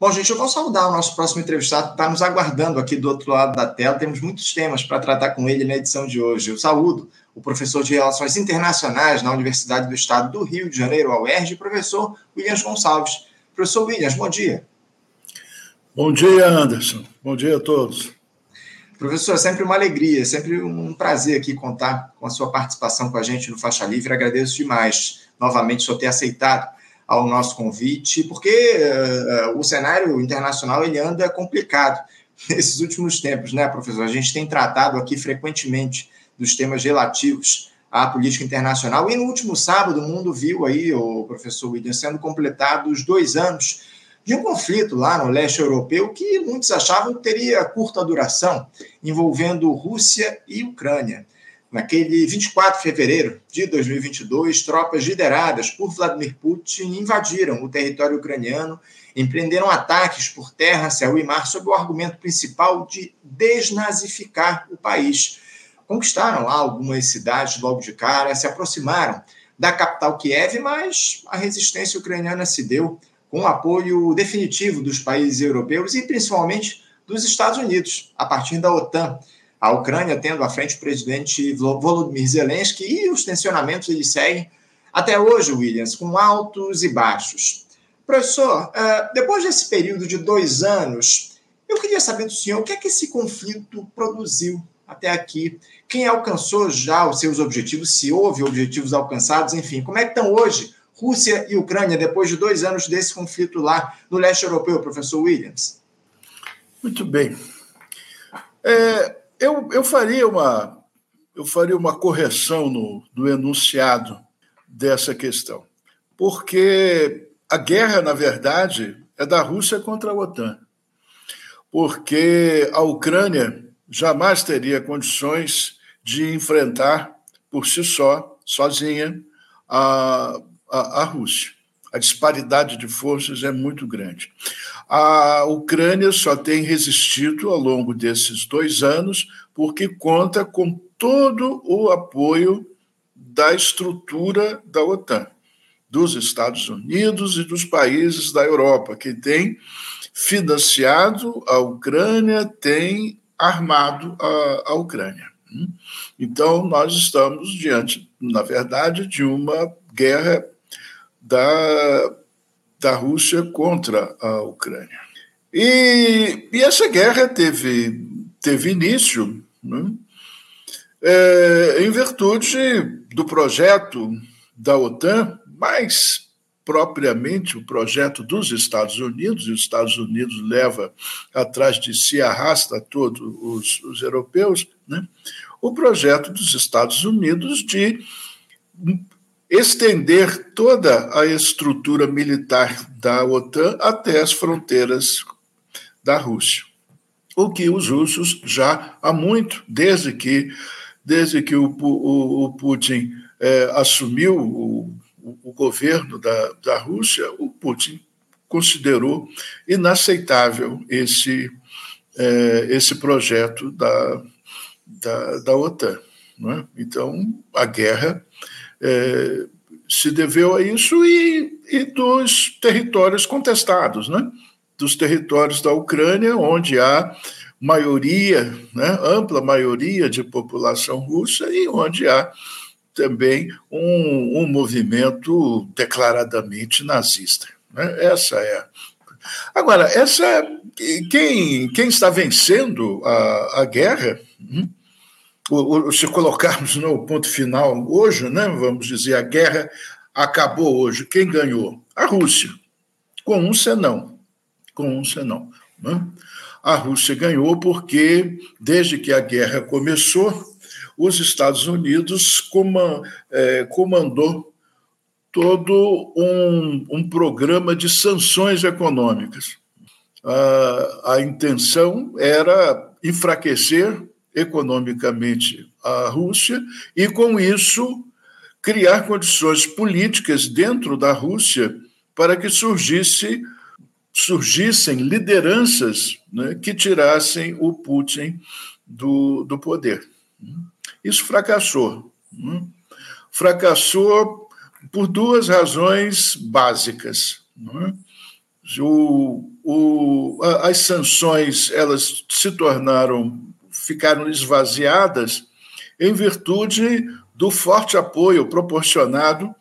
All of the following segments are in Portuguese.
Bom, gente, eu vou saudar o nosso próximo entrevistado, está nos aguardando aqui do outro lado da tela. Temos muitos temas para tratar com ele na edição de hoje. Eu saúdo o professor de Relações Internacionais na Universidade do Estado do Rio de Janeiro, a UERJ, professor Williams Gonçalves. Professor Williams, bom dia. Bom dia, Anderson. Bom dia a todos. Professor, é sempre uma alegria, sempre um prazer aqui contar com a sua participação com a gente no Faixa Livre. Agradeço demais, novamente, o senhor ter aceitado ao nosso convite, porque uh, o cenário internacional ele anda complicado nesses últimos tempos, né, professor? A gente tem tratado aqui frequentemente dos temas relativos à política internacional e no último sábado o mundo viu aí, o professor William, sendo completados dois anos de um conflito lá no leste europeu que muitos achavam que teria curta duração, envolvendo Rússia e Ucrânia. Naquele 24 de fevereiro de 2022, tropas lideradas por Vladimir Putin invadiram o território ucraniano, empreenderam ataques por terra, céu e mar sob o argumento principal de desnazificar o país. Conquistaram lá algumas cidades logo de cara, se aproximaram da capital Kiev, mas a resistência ucraniana se deu com o apoio definitivo dos países europeus e principalmente dos Estados Unidos, a partir da OTAN a Ucrânia tendo à frente o presidente Volodymyr Zelensky e os tensionamentos eles seguem até hoje, Williams, com altos e baixos. Professor, eh, depois desse período de dois anos, eu queria saber do senhor o que é que esse conflito produziu até aqui. Quem alcançou já os seus objetivos, se houve objetivos alcançados, enfim, como é que estão hoje Rússia e Ucrânia depois de dois anos desse conflito lá no leste europeu, professor Williams? Muito bem. É, eu, eu, faria uma, eu faria uma correção no, no enunciado dessa questão, porque a guerra, na verdade, é da Rússia contra a OTAN, porque a Ucrânia jamais teria condições de enfrentar por si só, sozinha, a, a, a Rússia. A disparidade de forças é muito grande. A Ucrânia só tem resistido ao longo desses dois anos porque conta com todo o apoio da estrutura da OTAN, dos Estados Unidos e dos países da Europa, que tem financiado a Ucrânia, tem armado a, a Ucrânia. Então, nós estamos diante, na verdade, de uma guerra da da Rússia contra a Ucrânia. E, e essa guerra teve, teve início né, é, em virtude do projeto da OTAN, mais propriamente o projeto dos Estados Unidos, e os Estados Unidos leva atrás de si, arrasta todos os, os europeus, né, o projeto dos Estados Unidos de estender toda a estrutura militar da OTAN até as fronteiras da Rússia. O que os russos já há muito, desde que, desde que o, o, o Putin é, assumiu o, o, governo da, da Rússia, o Putin considerou inaceitável esse, é, esse projeto da, da, da OTAN. É? Então, a guerra é, se deveu a isso e, e dos territórios contestados, né? dos territórios da Ucrânia, onde há maioria, né, ampla maioria de população russa e onde há também um, um movimento declaradamente nazista. Né? Essa é. Agora, essa quem, quem está vencendo a, a guerra se colocarmos no ponto final hoje, né, vamos dizer, a guerra acabou hoje. Quem ganhou? A Rússia, com um senão. Com um senão. Né? A Rússia ganhou porque, desde que a guerra começou, os Estados Unidos é, comandou todo um, um programa de sanções econômicas. A, a intenção era enfraquecer economicamente a Rússia e, com isso, criar condições políticas dentro da Rússia para que surgisse, surgissem lideranças né, que tirassem o Putin do, do poder. Isso fracassou. Né? Fracassou por duas razões básicas. Né? O, o as sanções elas se tornaram, ficaram esvaziadas em virtude do forte apoio proporcionado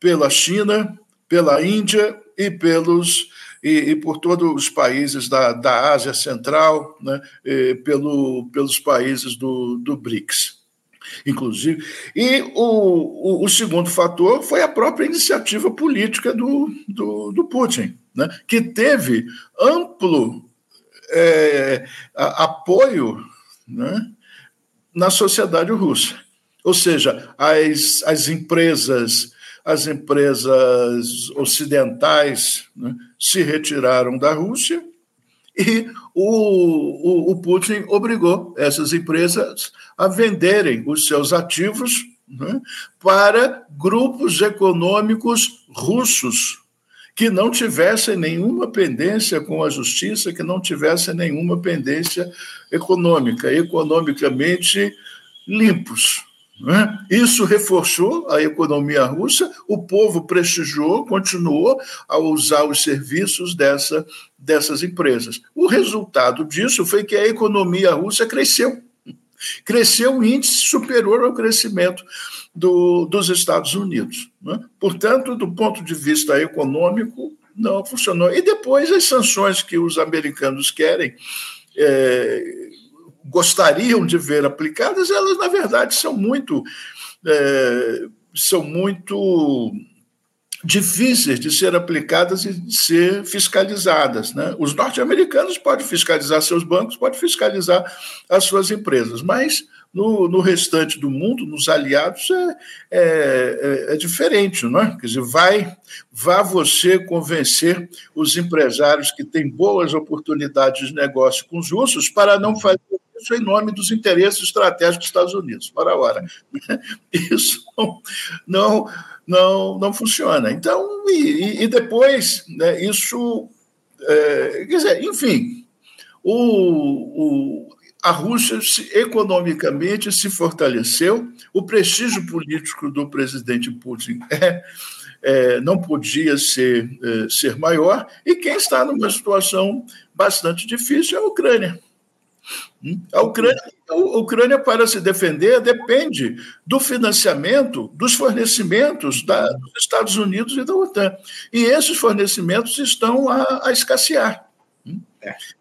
pela China, pela Índia e pelos e, e por todos os países da, da Ásia Central, né, pelo, pelos países do, do BRICS inclusive. E o, o, o, segundo fator foi a própria iniciativa política do, do, do Putin, né, que teve amplo é, apoio né, na sociedade russa. Ou seja, as, as empresas as empresas ocidentais né, se retiraram da Rússia e o, o, o, Putin obrigou essas empresas a venderem os seus ativos né, para grupos econômicos russos que não tivessem nenhuma pendência com a justiça, que não tivessem nenhuma pendência econômica, economicamente limpos. Né? Isso reforçou a economia russa, o povo prestigiou, continuou a usar os serviços dessa, dessas empresas. O resultado disso foi que a economia russa cresceu. Cresceu um índice superior ao crescimento do, dos Estados Unidos. Né? Portanto, do ponto de vista econômico, não funcionou. E depois as sanções que os americanos querem. É, gostariam de ver aplicadas, elas, na verdade, são muito. É, são muito difíceis de ser aplicadas e de ser fiscalizadas. Né? Os norte-americanos podem fiscalizar seus bancos, podem fiscalizar as suas empresas, mas no, no restante do mundo, nos aliados, é, é, é, é diferente, não é? Quer dizer, vai, vá você convencer os empresários que têm boas oportunidades de negócio com os russos para não fazer isso em nome dos interesses estratégicos dos Estados Unidos. Para a hora. Isso não, não, não funciona. Então, e, e depois, né, isso. É, quer dizer, enfim, o, o, a Rússia se, economicamente se fortaleceu, o prestígio político do presidente Putin é, é, não podia ser, é, ser maior, e quem está numa situação bastante difícil é a Ucrânia. A Ucrânia, a Ucrânia, para se defender, depende do financiamento, dos fornecimentos da, dos Estados Unidos e da OTAN. E esses fornecimentos estão a, a escassear.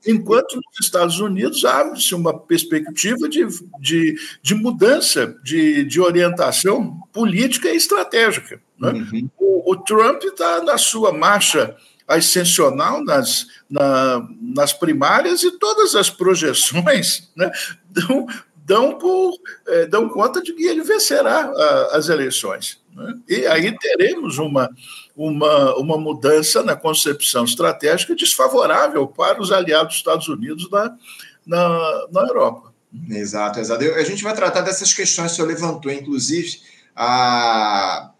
Enquanto nos Estados Unidos abre-se uma perspectiva de, de, de mudança de, de orientação política e estratégica. Né? Uhum. O, o Trump está na sua marcha ascensional nas, na, nas primárias e todas as projeções né, dão, dão, por, é, dão conta de que ele vencerá a, as eleições. Né? E aí teremos uma, uma, uma mudança na concepção estratégica desfavorável para os aliados dos Estados Unidos na, na, na Europa. Exato, exato. A gente vai tratar dessas questões que o senhor levantou, inclusive a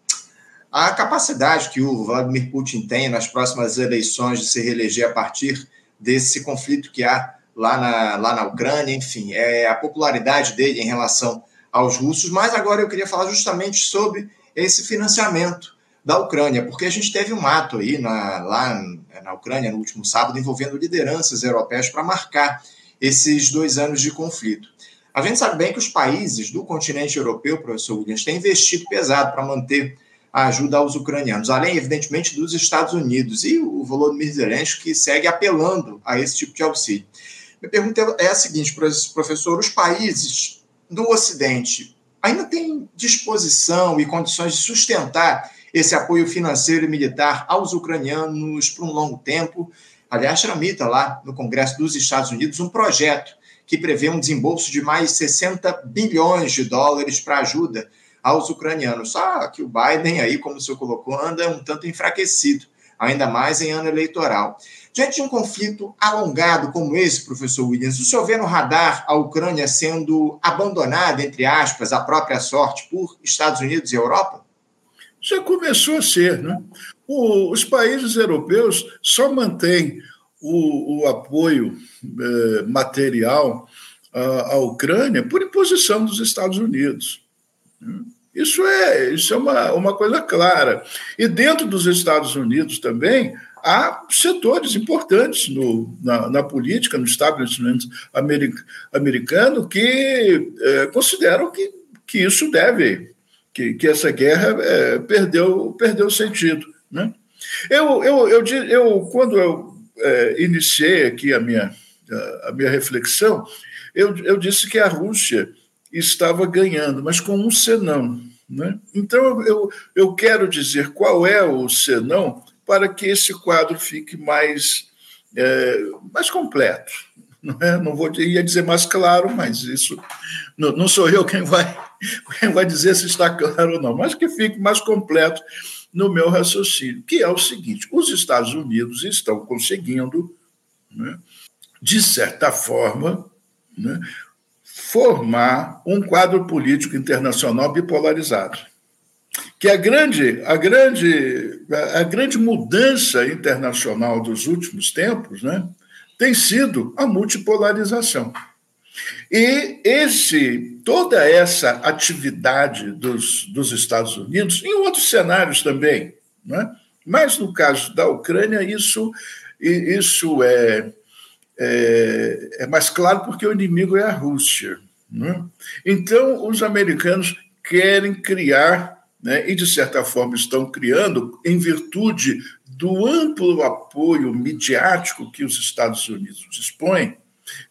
a capacidade que o Vladimir Putin tem nas próximas eleições de se reeleger a partir desse conflito que há lá na, lá na Ucrânia, enfim, é a popularidade dele em relação aos russos. Mas agora eu queria falar justamente sobre esse financiamento da Ucrânia, porque a gente teve um ato aí na, lá na Ucrânia no último sábado envolvendo lideranças europeias para marcar esses dois anos de conflito. A gente sabe bem que os países do continente europeu, professor Williams, têm investido pesado para manter a ajuda aos ucranianos, além, evidentemente, dos Estados Unidos e o Volodymyr Zelensky, que segue apelando a esse tipo de auxílio. Minha pergunta é a seguinte, professor: os países do Ocidente ainda têm disposição e condições de sustentar esse apoio financeiro e militar aos ucranianos por um longo tempo? Aliás, tramita lá no Congresso dos Estados Unidos um projeto que prevê um desembolso de mais 60 bilhões de dólares para ajuda aos ucranianos. Só que o Biden, aí, como o senhor colocou, anda um tanto enfraquecido, ainda mais em ano eleitoral. Diante de um conflito alongado como esse, professor Williams, o senhor vê no radar a Ucrânia sendo abandonada, entre aspas, à própria sorte por Estados Unidos e Europa? Já começou a ser, né? O, os países europeus só mantêm o, o apoio eh, material à, à Ucrânia por imposição dos Estados Unidos. Isso é, isso é uma, uma coisa clara. E dentro dos Estados Unidos também, há setores importantes no, na, na, política, no establishment americano, que é, consideram que, que isso deve, que, que essa guerra é, perdeu, perdeu sentido. Né? Eu, eu, eu, eu, quando eu é, iniciei aqui a minha, a minha reflexão, eu, eu disse que a Rússia estava ganhando, mas com um senão. Né? Então, eu, eu quero dizer qual é o senão para que esse quadro fique mais, é, mais completo. Não, é? vou ia dizer mais claro, mas isso não, não sou eu quem vai, quem vai dizer se está claro ou não, mas que fique mais completo no meu raciocínio, que é o seguinte: os Estados Unidos estão conseguindo, né, de certa forma, né, formar um quadro político internacional bipolarizado. Que a grande, a grande, a grande mudança internacional dos últimos tempos né, tem sido a multipolarização. E esse, toda essa atividade dos, dos Estados Unidos, em outros cenários também, né? mas no caso da Ucrânia, isso, isso é, é, é mais claro porque o inimigo é a Rússia. Né? Então, os americanos querem criar, né, e de certa forma estão criando, em virtude do amplo apoio midiático que os Estados Unidos dispõem,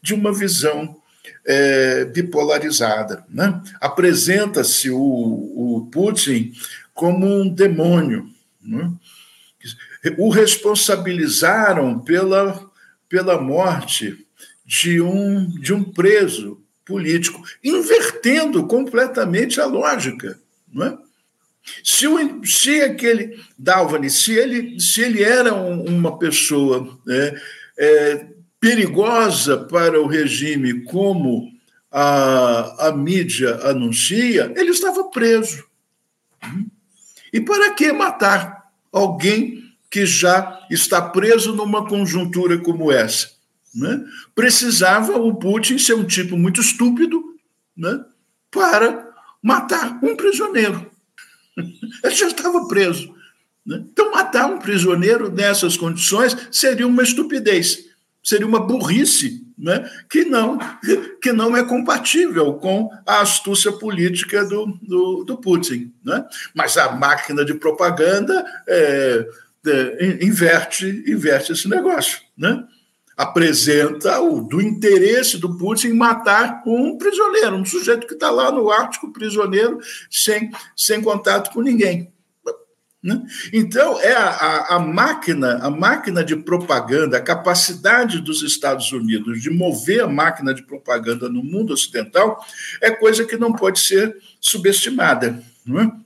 de uma visão é, bipolarizada. Né? Apresenta-se o, o, Putin como um demônio. Né? O responsabilizaram pela, pela morte de um, de um preso político, invertendo completamente a lógica. Não é? Se, o, se aquele Dalvani, se ele, se ele era um, uma pessoa né, é, perigosa para o regime, como a, a mídia anuncia, ele estava preso. E para que matar alguém que já está preso numa conjuntura como essa? Né? Precisava o Putin ser um tipo muito estúpido né? para matar um prisioneiro. Ele já estava preso. Né? Então, matar um prisioneiro nessas condições seria uma estupidez, seria uma burrice né? que, não, que não é compatível com a astúcia política do, do, do Putin. Né? Mas a máquina de propaganda é, é, inverte, inverte esse negócio. Né? Apresenta o do interesse do Putin matar um prisioneiro, um sujeito que está lá no Ártico, prisioneiro, sem, sem contato com ninguém. Né? Então, é a, a, a, máquina, a máquina de propaganda, a capacidade dos Estados Unidos de mover a máquina de propaganda no mundo ocidental é coisa que não pode ser subestimada. Não é?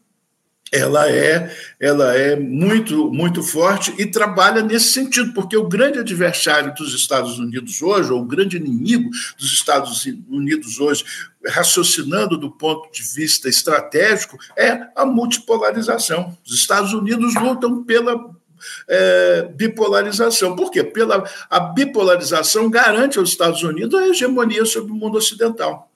Ela é, ela é muito, muito forte e trabalha nesse sentido, porque o grande adversário dos Estados Unidos hoje, ou o grande inimigo dos Estados Unidos hoje, raciocinando do ponto de vista estratégico, é a multipolarização. Os Estados Unidos lutam pela é, bipolarização. Por quê? Pela, a bipolarização garante aos Estados Unidos a hegemonia sobre o mundo ocidental.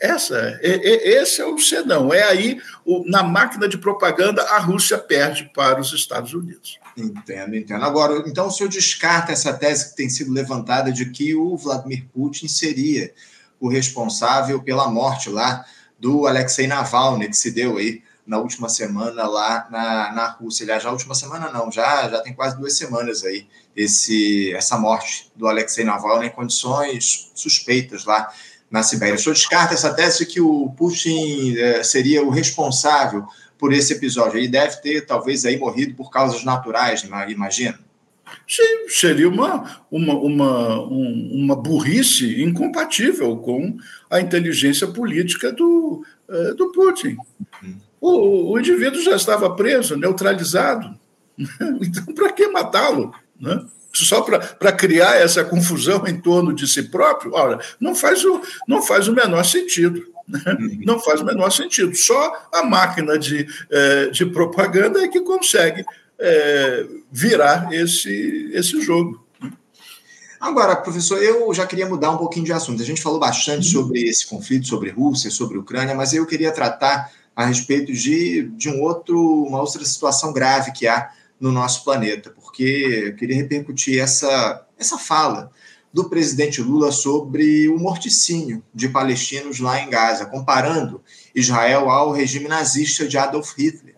Essa, esse é o senão. É aí, na máquina de propaganda, a Rússia perde para os Estados Unidos. Entendo, entendo. Agora, então o senhor descarta essa tese que tem sido levantada de que o Vladimir Putin seria o responsável pela morte lá do Alexei Navalny, que se deu aí na última semana lá na, na Rússia. Aliás, já última semana não, já, já tem quase duas semanas aí esse, essa morte do Alexei Navalny em condições suspeitas lá na Sibéria. O senhor descarta essa tese que o Putin é, seria o responsável por esse episódio. Ele deve ter, talvez, aí morrido por causas naturais, imagino. Sim, seria uma, uma, uma, uma burrice incompatível com a inteligência política do, é, do Putin. Uhum. O, o indivíduo já estava preso, neutralizado. Então, para que matá-lo? Né? Só para criar essa confusão em torno de si próprio, ora, não faz o, não faz o menor sentido. Né? Uhum. Não faz o menor sentido. Só a máquina de, é, de propaganda é que consegue é, virar esse, esse jogo. Agora, professor, eu já queria mudar um pouquinho de assunto. A gente falou bastante uhum. sobre esse conflito, sobre Rússia, sobre Ucrânia, mas eu queria tratar a respeito de, de um outro, uma outra situação grave que há no nosso planeta, porque eu queria repercutir essa, essa fala do presidente Lula sobre o morticínio de palestinos lá em Gaza, comparando Israel ao regime nazista de Adolf Hitler,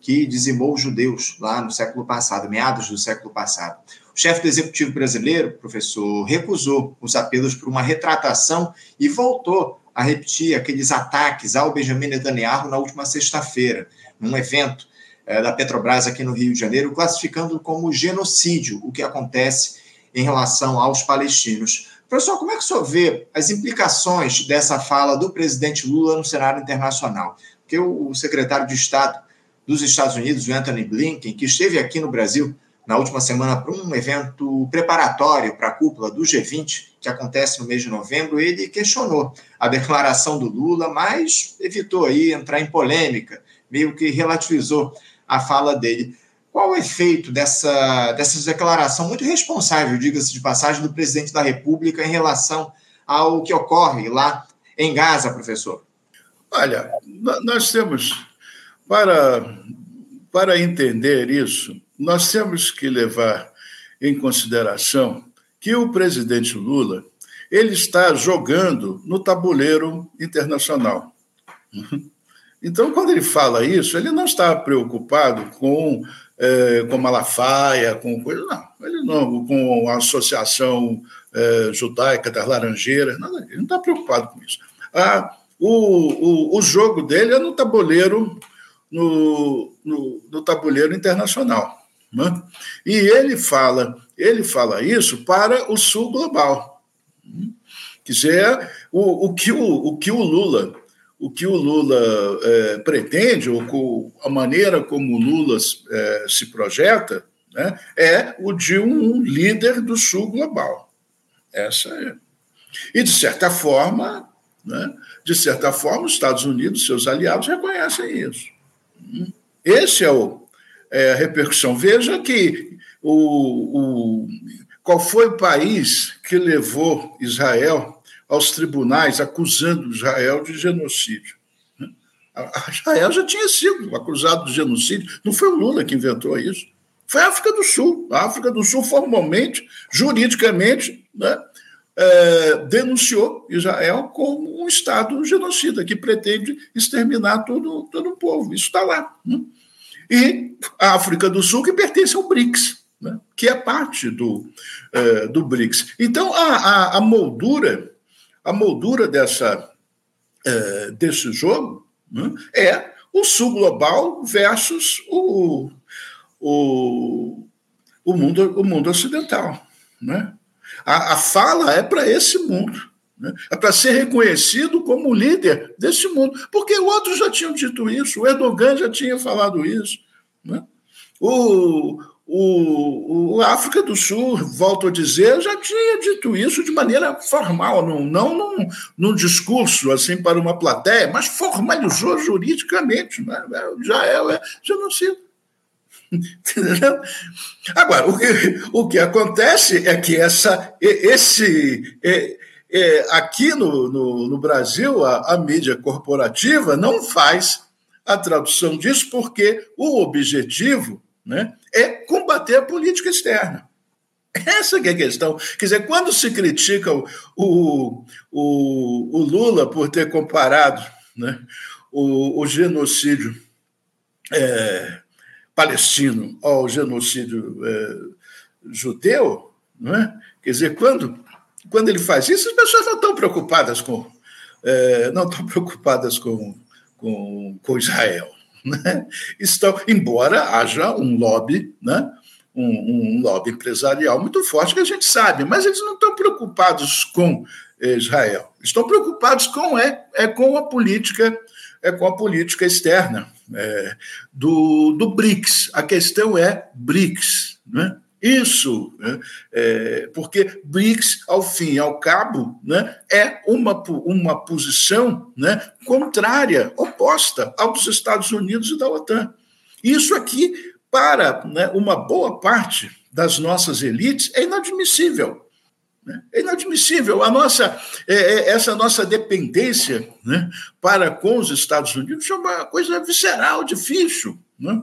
que dizimou os judeus lá no século passado, meados do século passado. O chefe do executivo brasileiro, professor, recusou os apelos por uma retratação e voltou a repetir aqueles ataques ao Benjamin Netanyahu na última sexta-feira, num evento da Petrobras aqui no Rio de Janeiro, classificando como genocídio o que acontece em relação aos palestinos. Professor, como é que o senhor vê as implicações dessa fala do presidente Lula no cenário internacional? Porque o secretário de Estado dos Estados Unidos, Anthony Blinken, que esteve aqui no Brasil na última semana para um evento preparatório para a cúpula do G20, que acontece no mês de novembro, ele questionou a declaração do Lula, mas evitou aí entrar em polêmica, meio que relativizou a fala dele. Qual o efeito dessa, dessa declaração muito responsável, diga-se de passagem, do presidente da República em relação ao que ocorre lá em Gaza, professor? Olha, nós temos, para, para entender isso, nós temos que levar em consideração que o presidente Lula ele está jogando no tabuleiro internacional. Então, quando ele fala isso, ele não está preocupado com é, com Malafaia, com coisa, não. Ele não, com a Associação é, Judaica das Laranjeiras, nada, ele não está preocupado com isso. Ah, o, o, o jogo dele é no tabuleiro, no, no, no tabuleiro internacional. Né? E ele fala, ele fala isso para o sul global. Quer dizer, o, o, que, o, o que o Lula o que o Lula é, pretende, ou a maneira como o Lula é, se projeta, né, é o de um líder do sul global. Essa é. E, de certa forma, né, de certa forma, os Estados Unidos, seus aliados, reconhecem isso. Esse é, o, é a repercussão. Veja que o, o, qual foi o país que levou Israel aos tribunais acusando Israel de genocídio. Israel já tinha sido acusado de genocídio, não foi o Lula que inventou isso. Foi a África do Sul. A África do Sul, formalmente, juridicamente, né, é, denunciou Israel como um Estado genocida que pretende exterminar todo, todo o povo. Isso está lá. Né? E a África do Sul, que pertence ao BRICS, né, que é parte do, é, do BRICS. Então, a, a, a moldura a moldura dessa, é, desse jogo né, é o sul global versus o, o, o, mundo, o mundo ocidental. Né? A, a fala é para esse mundo. Né? É para ser reconhecido como líder desse mundo. Porque outros já tinham dito isso, o Erdogan já tinha falado isso. Né? O, o, o África do Sul, volto a dizer, já tinha dito isso de maneira formal, não, não num, num discurso assim para uma plateia, mas formalizou juridicamente, né? já é, é genocídio. Entendeu? Agora, o que, o que acontece é que essa, esse, é, é, aqui no, no, no Brasil, a, a mídia corporativa não faz a tradução disso, porque o objetivo né, é combater a política externa. Essa é a questão. Quer dizer, quando se critica o, o, o, o Lula por ter comparado né, o, o genocídio é, palestino ao genocídio é, judeu, né, quer dizer, quando, quando ele faz isso, as pessoas não estão preocupadas com, é, não estão preocupadas com, com, com Israel né, estão, embora haja um lobby, né, um, um, lobby empresarial muito forte que a gente sabe, mas eles não estão preocupados com Israel, estão preocupados com é, é com a política é com a política externa é, do, do BRICS. A questão é BRICS, né? Isso, né? é, porque BRICS, ao fim e ao cabo, né, é uma, uma posição né, contrária, oposta aos Estados Unidos e da OTAN. Isso aqui, para né, uma boa parte das nossas elites, é inadmissível. Né? É inadmissível. A nossa, é, é, essa nossa dependência né, para com os Estados Unidos é uma coisa visceral, difícil. Né?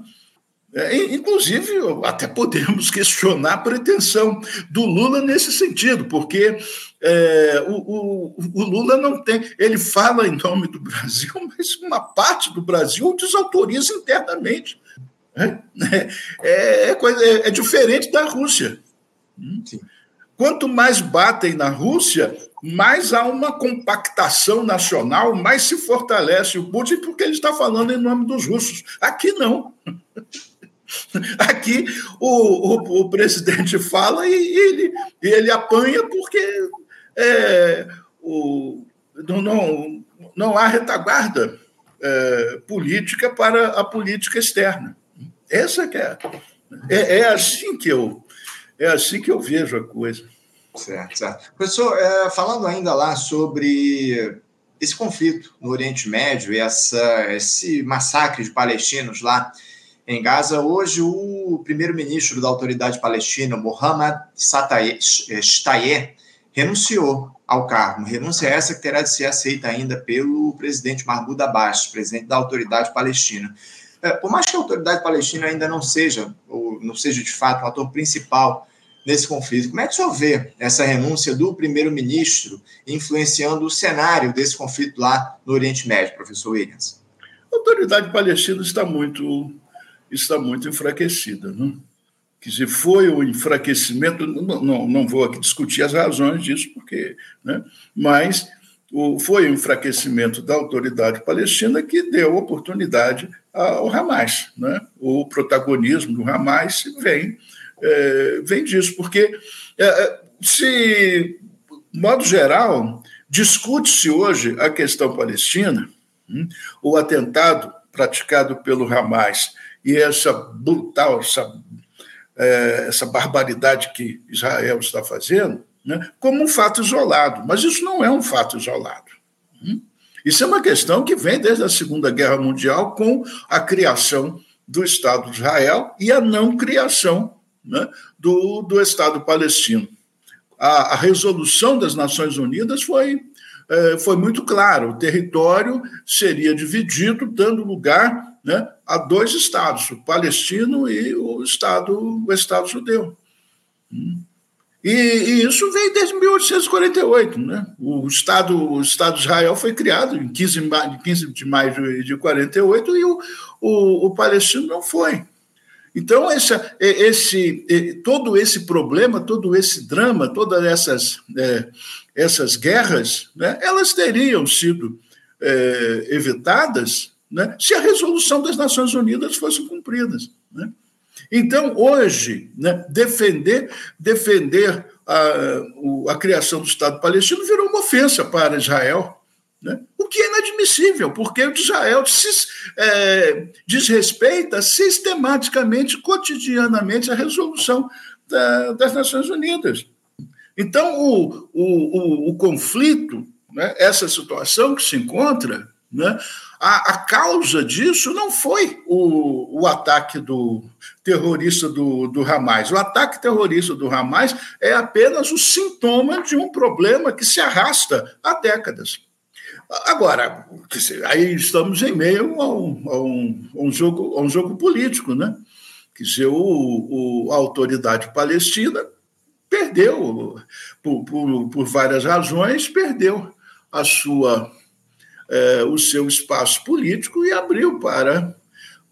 É, inclusive, até podemos questionar a pretensão do Lula nesse sentido, porque é, o, o, o, Lula não tem. Ele fala em nome do Brasil, mas uma parte do Brasil o desautoriza internamente. É, é, é, coisa, é, é diferente da Rússia. Sim. Quanto mais batem na Rússia, mais há uma compactação nacional, mais se fortalece o Putin, porque ele está falando em nome dos russos. Aqui não. Aqui o, o, o presidente fala e ele, ele apanha porque é, o, não, não, não há retaguarda é, política para a política externa. Essa que é, é, é, assim que eu é assim que eu vejo a coisa. Certo, certo. Professor, é, falando ainda lá sobre esse conflito no Oriente Médio e esse massacre de palestinos lá Gaza, hoje o primeiro-ministro da autoridade palestina, Mohammad Shtayyeh, renunciou ao cargo. Renúncia essa que terá de ser aceita ainda pelo presidente Mahmoud Abbas, presidente da autoridade palestina. É, por mais que a autoridade palestina ainda não seja, ou não seja de fato, o ator principal nesse conflito, como é que o senhor vê essa renúncia do primeiro-ministro influenciando o cenário desse conflito lá no Oriente Médio, professor Williams? A autoridade palestina está muito, está muito enfraquecida. Não? Quer dizer, foi o enfraquecimento, não, não, não vou aqui discutir as razões disso, porque, né, mas o, foi o enfraquecimento da autoridade palestina que deu oportunidade ao Hamas. Né? O protagonismo do Hamas vem, é, vem disso, porque, é, é se, modo geral, discute-se hoje a questão palestina, hum, o atentado praticado pelo Hamas e essa brutal, essa é, essa barbaridade que Israel está fazendo, né, como um fato isolado. Mas isso não é um fato isolado. Hum? Isso é uma questão que vem desde a Segunda Guerra Mundial com a criação do Estado de Israel e a não criação né, do, do Estado palestino. A, a, resolução das Nações Unidas foi, é, foi muito clara: o território seria dividido, dando lugar né, a dois estados, o palestino e o Estado, o Estado judeu. E, e, isso vem desde 1848. Né? O, Estado, o Estado de Israel foi criado em 15, 15 de maio de, de 48 e o, o, o palestino não foi. Então, essa, esse, todo esse problema, todo esse drama, todas essas, é, essas guerras, né, elas teriam sido é, evitadas né, se a resolução das Nações Unidas fosse cumprida. Né? Então, hoje, né, defender, defender a, a criação do Estado palestino virou uma ofensa para Israel. Né? O que é inadmissível, porque Israel se, é, desrespeita sistematicamente, cotidianamente, a resolução da, das Nações Unidas. Então, o, o, o, o conflito, né, essa situação que se encontra, né, a, a causa disso não foi o, o ataque do terrorista do, do Hamas. O ataque terrorista do Hamas é apenas o sintoma de um problema que se arrasta há décadas. Agora, aí estamos em meio a um, a um, a um jogo, a um jogo político, né? Quer dizer, o, o, a autoridade palestina perdeu, por, por, por várias razões, perdeu a sua é, o seu espaço político e abriu para,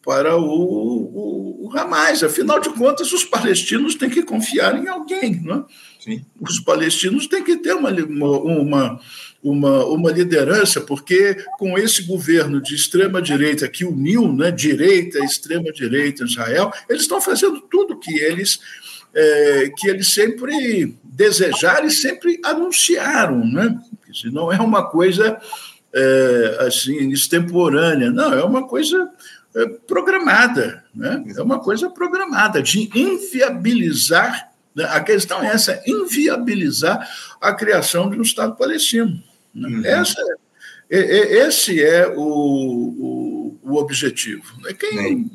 para o, o, o, Hamas. Afinal de contas, os palestinos têm que confiar em alguém. Não é? Sim. Os palestinos têm que ter uma, uma, uma, uma liderança, porque com esse governo de extrema-direita que uniu né, direita e extrema-direita em Israel, eles estão fazendo tudo que eles. É, que eles sempre desejaram e sempre anunciaram, né? Não é uma coisa é, assim, extemporânea. Não, é uma coisa é, programada, né? é uma coisa programada de inviabilizar. Né? A questão é essa: inviabilizar a criação de um Estado palestino. Né? Uhum. Essa, é, é, esse é o, o, o objetivo. Né? Quem,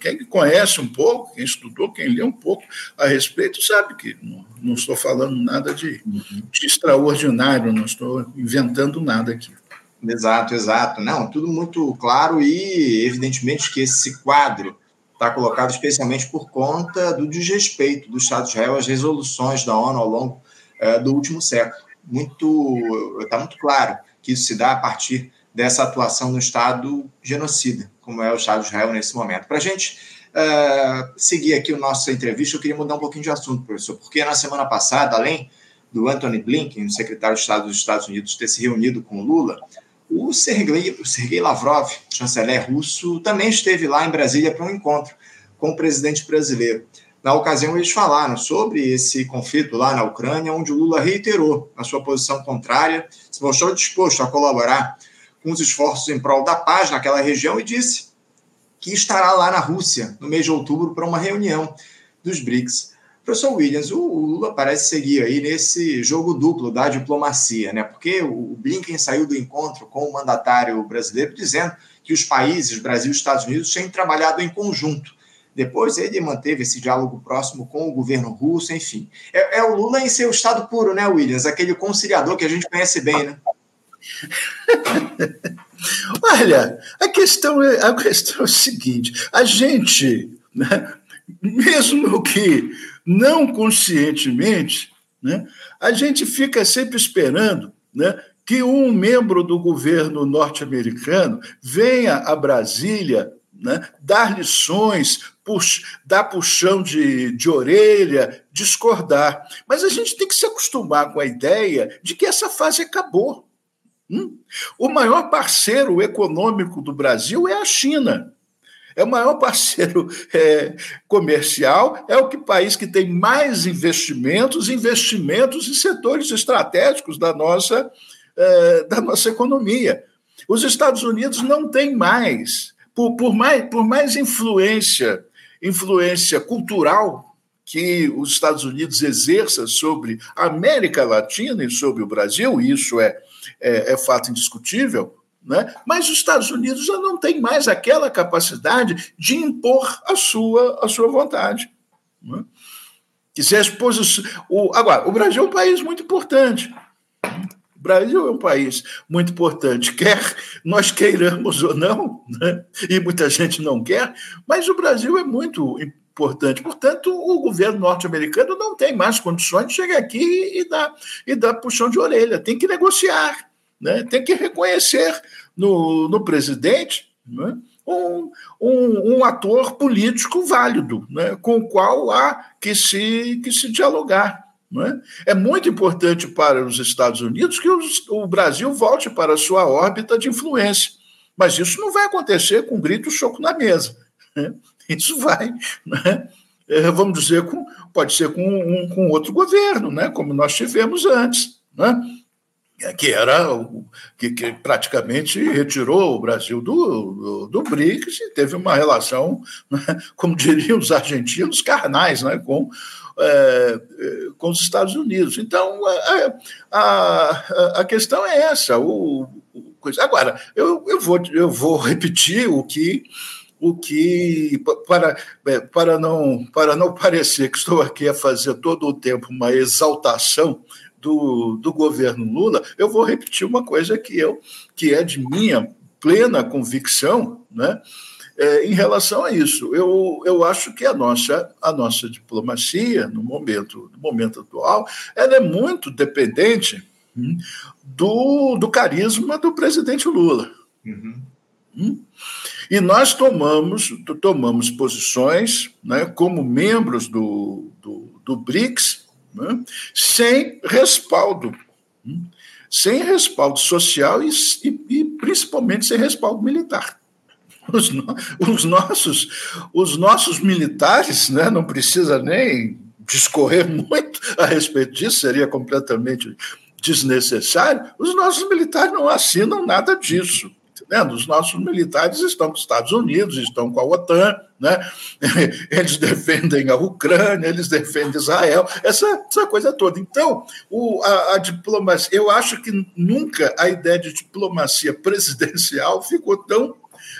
quem conhece um pouco, quem estudou, quem lê um pouco a respeito, sabe que não, não estou falando nada de, uhum. de extraordinário, não estou inventando nada aqui. Exato, exato. Não, tudo muito claro e evidentemente que esse quadro está colocado especialmente por conta do desrespeito do Estado de Israel às resoluções da ONU ao longo é, do último século. Muito está muito claro que isso se dá a partir dessa atuação no Estado genocida, como é o Estado de Israel nesse momento. Para a gente uh, seguir aqui a nossa entrevista, eu queria mudar um pouquinho de assunto, professor, porque na semana passada, além do Anthony Blinken, o secretário de Estado dos Estados Unidos, ter se reunido com Lula, o Sergei, o Sergei Lavrov, chanceler russo, também esteve lá em Brasília para um encontro com o presidente brasileiro. Na ocasião, eles falaram sobre esse conflito lá na Ucrânia, onde o Lula reiterou a sua posição contrária, se mostrou disposto a colaborar com os esforços em prol da paz naquela região e disse que estará lá na Rússia no mês de outubro para uma reunião dos BRICS. Professor Williams, o Lula parece seguir aí nesse jogo duplo da diplomacia, né? Porque o Blinken saiu do encontro com o mandatário brasileiro dizendo que os países, Brasil e Estados Unidos, têm trabalhado em conjunto. Depois ele manteve esse diálogo próximo com o governo russo, enfim. É, é o Lula em seu estado puro, né, Williams? Aquele conciliador que a gente conhece bem, né? Olha, a questão, é, a questão é a seguinte: a gente, né, mesmo que não conscientemente, né, a gente fica sempre esperando né, que um membro do governo norte-americano venha a Brasília né, dar lições, pux, dar puxão de, de orelha, discordar. Mas a gente tem que se acostumar com a ideia de que essa fase acabou. Hum? O maior parceiro econômico do Brasil é a China. É o maior parceiro é, comercial, é o que país que tem mais investimentos, investimentos em setores estratégicos da nossa, é, da nossa economia. Os Estados Unidos não têm mais, por, por mais, por mais influência, influência cultural que os Estados Unidos exerça sobre a América Latina e sobre o Brasil, isso é, é, é fato indiscutível, né? mas os Estados Unidos já não têm mais aquela capacidade de impor a sua, a sua vontade. Né? Se o, agora, o Brasil é um país muito importante. O Brasil é um país muito importante, quer nós queiramos ou não, né? e muita gente não quer, mas o Brasil é muito importante. Portanto, o governo norte-americano não tem mais condições de chegar aqui e dar, e dar puxão de orelha, tem que negociar né, tem que reconhecer no, no presidente né, um, um, um, ator político válido, né, com o qual há que se, que se dialogar. Né? É muito importante para os Estados Unidos que os, o Brasil volte para a sua órbita de influência, mas isso não vai acontecer com um grito choco na mesa. Né? Isso vai, né? é, vamos dizer, com, pode ser com, um, com outro governo, né? como nós tivemos antes. Né? Que era que, que, praticamente retirou o Brasil do, do, do, BRICS e teve uma relação, como diriam os argentinos, carnais né, com, é, com os Estados Unidos. Então, a, a, a questão é essa. O, o, agora, eu, eu, vou, eu vou repetir o que o que para, é, para, não, para não parecer que estou aqui a fazer todo o tempo uma exaltação do, do governo Lula, eu vou repetir uma coisa que, eu, que é de minha plena convicção, né? É, em relação a isso, eu, eu acho que a nossa, a nossa diplomacia, no momento, no momento atual, ela é muito dependente hum, do, do carisma do presidente Lula. Uhum. Hum? E nós tomamos, tomamos posições né, como membros do, do, do BRICS né? sem respaldo, né? sem respaldo social e, e, e, principalmente sem respaldo militar. Os, os, nossos, os nossos militares, né, não precisa nem discorrer muito a respeito disso, seria completamente desnecessário. Os nossos militares não assinam nada disso. Né? Os nossos militares estão com os Estados Unidos, estão com a OTAN, né? eles defendem a Ucrânia, eles defendem Israel, essa, essa coisa toda. Então, o, a, a, diplomacia, eu acho que nunca a ideia de diplomacia presidencial ficou tão,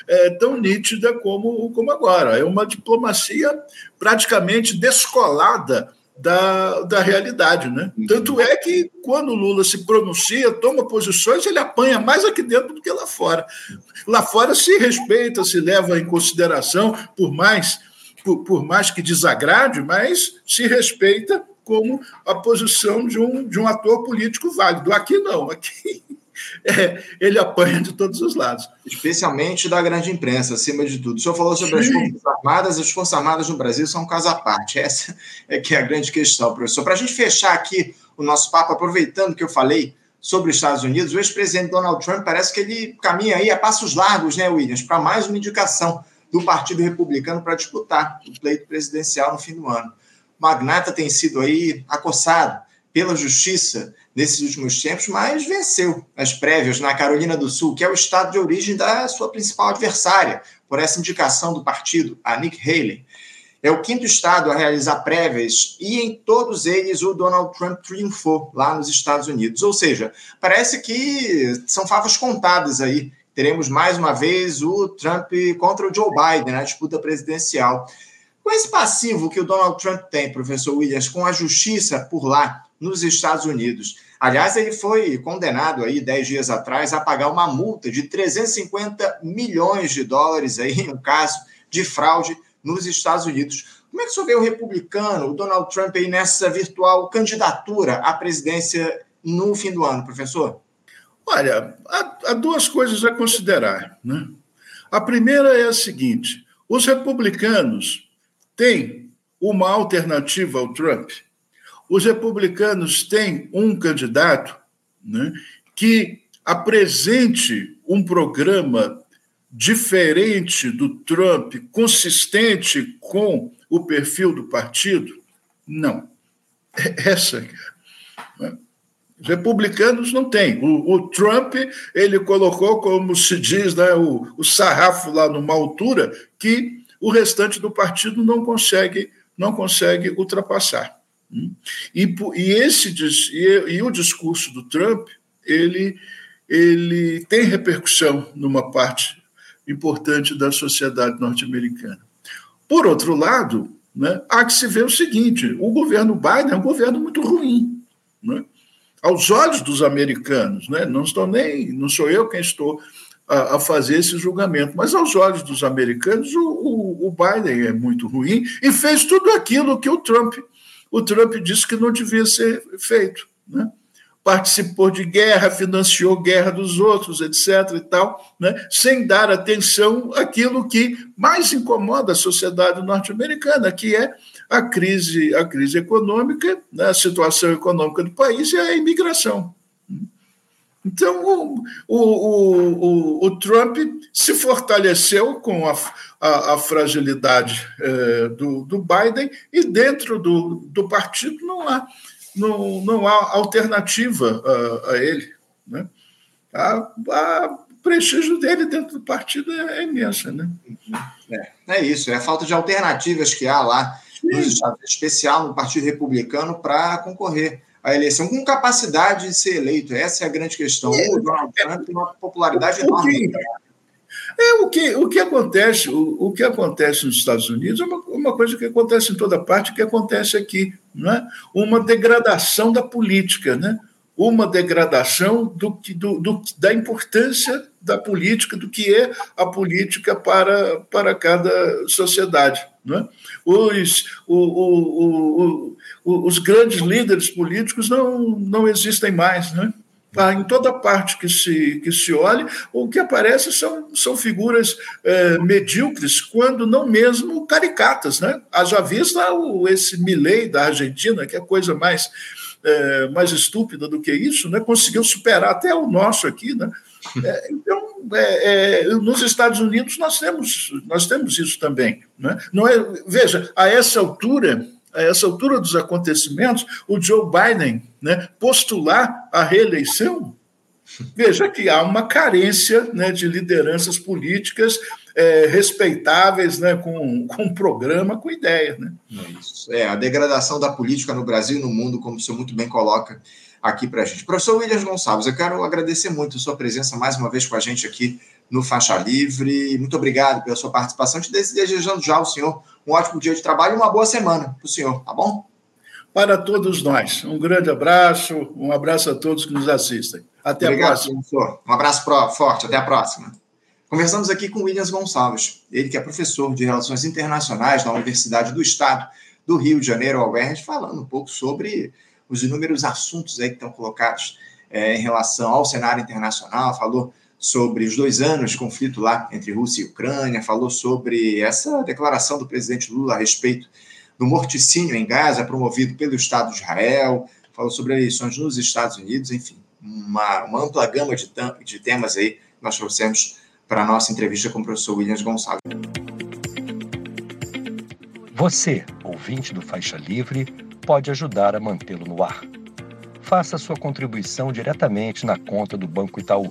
é, tão nítida como, como agora. É uma diplomacia praticamente descolada da, da realidade. Né? Uhum. Tanto é que, quando o Lula se pronuncia, toma posições, ele apanha mais aqui dentro do que lá fora. Lá fora se respeita, se leva em consideração, por mais, por, por mais que desagrade, mas se respeita como a posição de um, de um ator político válido. Aqui não, aqui é, ele apanha de todos os lados. Especialmente da grande imprensa, acima de tudo. O senhor falou sobre Sim. as Forças Armadas, as Forças Armadas no Brasil são um caso à parte. Essa é que é a grande questão, professor. Para a gente fechar aqui o nosso papo, aproveitando que eu falei sobre os Estados Unidos, o ex-presidente Donald Trump parece que ele caminha aí a passos largos, né, Williams, para mais uma indicação do Partido Republicano para disputar o pleito presidencial no fim do ano. O magnata tem sido aí acossado pela justiça nesses últimos tempos, mas venceu as prévias na Carolina do Sul, que é o estado de origem da sua principal adversária, por essa indicação do partido, a Nick Haley. É o quinto estado a realizar prévias e em todos eles o Donald Trump triunfou lá nos Estados Unidos. Ou seja, parece que são favas contadas aí. Teremos mais uma vez o Trump contra o Joe Biden na disputa presidencial. Com esse passivo que o Donald Trump tem, professor Williams, com a justiça por lá, nos Estados Unidos. Aliás, ele foi condenado aí dez dias atrás a pagar uma multa de 350 milhões de dólares aí em um caso de fraude nos Estados Unidos. Como é que o senhor vê o republicano, o Donald Trump, aí nessa virtual candidatura à presidência no fim do ano, professor? Olha, há, há duas coisas a considerar. Né? A primeira é a seguinte: os republicanos têm uma alternativa ao Trump os republicanos têm um candidato né, que apresente um programa diferente do Trump, consistente com o perfil do partido? Não. Essa. Né? Os republicanos não têm. O, o, Trump ele colocou, como se diz, né, o, o sarrafo lá numa altura que o restante do partido não consegue não consegue ultrapassar. E, e esse e, e o discurso do Trump ele ele tem repercussão numa parte importante da sociedade norte-americana. Por outro lado, né, há que se ver o seguinte: o governo Biden é um governo muito ruim. Né? Aos olhos dos americanos, né, não estou nem, não sou eu quem estou a, a fazer esse julgamento, mas aos olhos dos americanos, o, o, o Biden é muito ruim e fez tudo aquilo que o Trump o Trump disse que não devia ser feito. Né? Participou de guerra, financiou guerra dos outros, etc. e tal, né? sem dar atenção àquilo que mais incomoda a sociedade norte-americana, que é a crise, a crise econômica, né? a situação econômica do país e a imigração. Então, o, o, o, o, Trump se fortaleceu com a, a, a fragilidade é, do, do Biden e dentro do, do partido não há, não, não há alternativa a, a ele. Né? A, a, o prestígio dele dentro do partido é, é imenso. Né? É, é isso, é a falta de alternativas que há lá, nos Estados, especial no Partido Republicano, para concorrer a eleição com capacidade de ser eleito. Essa é a grande questão. É, o Donald Trump tem uma popularidade enorme. É, o, que, o que acontece o, o que acontece nos Estados Unidos é uma, uma coisa que acontece em toda parte, que acontece aqui, não é? uma degradação da política, né? uma degradação do, do, do, da importância da política, do que é a política para, para cada sociedade. Né? Os, o, o, o, os grandes líderes políticos não, não existem mais. Né? Ah, em toda parte que se, que se olhe, o que aparece são, são figuras é, medíocres, quando não mesmo caricatas. Né? Haja vista o, esse Milley da Argentina, que é coisa mais, é, mais estúpida do que isso, né? conseguiu superar até o nosso aqui. Né? É, então, é, é, nos Estados Unidos nós temos, nós temos isso também. Né? Não é, veja, a essa altura, a essa altura dos acontecimentos, o Joe Biden né, postular a reeleição, veja que há uma carência né, de lideranças políticas é, respeitáveis, né, com, com programa, com ideia. Né? É, é, a degradação da política no Brasil e no mundo, como o senhor muito bem coloca, aqui para a gente. Professor Williams Gonçalves, eu quero agradecer muito a sua presença mais uma vez com a gente aqui no Faixa Livre. Muito obrigado pela sua participação. Te desejando já ao senhor um ótimo dia de trabalho e uma boa semana para o senhor, tá bom? para todos nós. Um grande abraço, um abraço a todos que nos assistem. Até Obrigado, a próxima. Professor. Um abraço forte, até a próxima. Conversamos aqui com Williams Gonçalves, ele que é professor de Relações Internacionais na Universidade do Estado do Rio de Janeiro, a UERJ, falando um pouco sobre os inúmeros assuntos aí que estão colocados é, em relação ao cenário internacional, falou sobre os dois anos de conflito lá entre Rússia e Ucrânia, falou sobre essa declaração do presidente Lula a respeito do morticínio em Gaza, promovido pelo Estado de Israel, falou sobre eleições nos Estados Unidos, enfim, uma, uma ampla gama de, de temas aí nós trouxemos para a nossa entrevista com o professor Williams Gonçalves. Você, ouvinte do Faixa Livre, pode ajudar a mantê-lo no ar. Faça sua contribuição diretamente na conta do Banco Itaú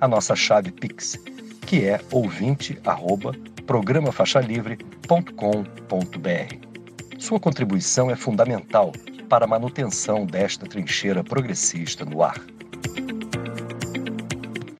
a nossa chave Pix, que é ouvinte@programafaixalivre.com.br. Sua contribuição é fundamental para a manutenção desta trincheira progressista no ar.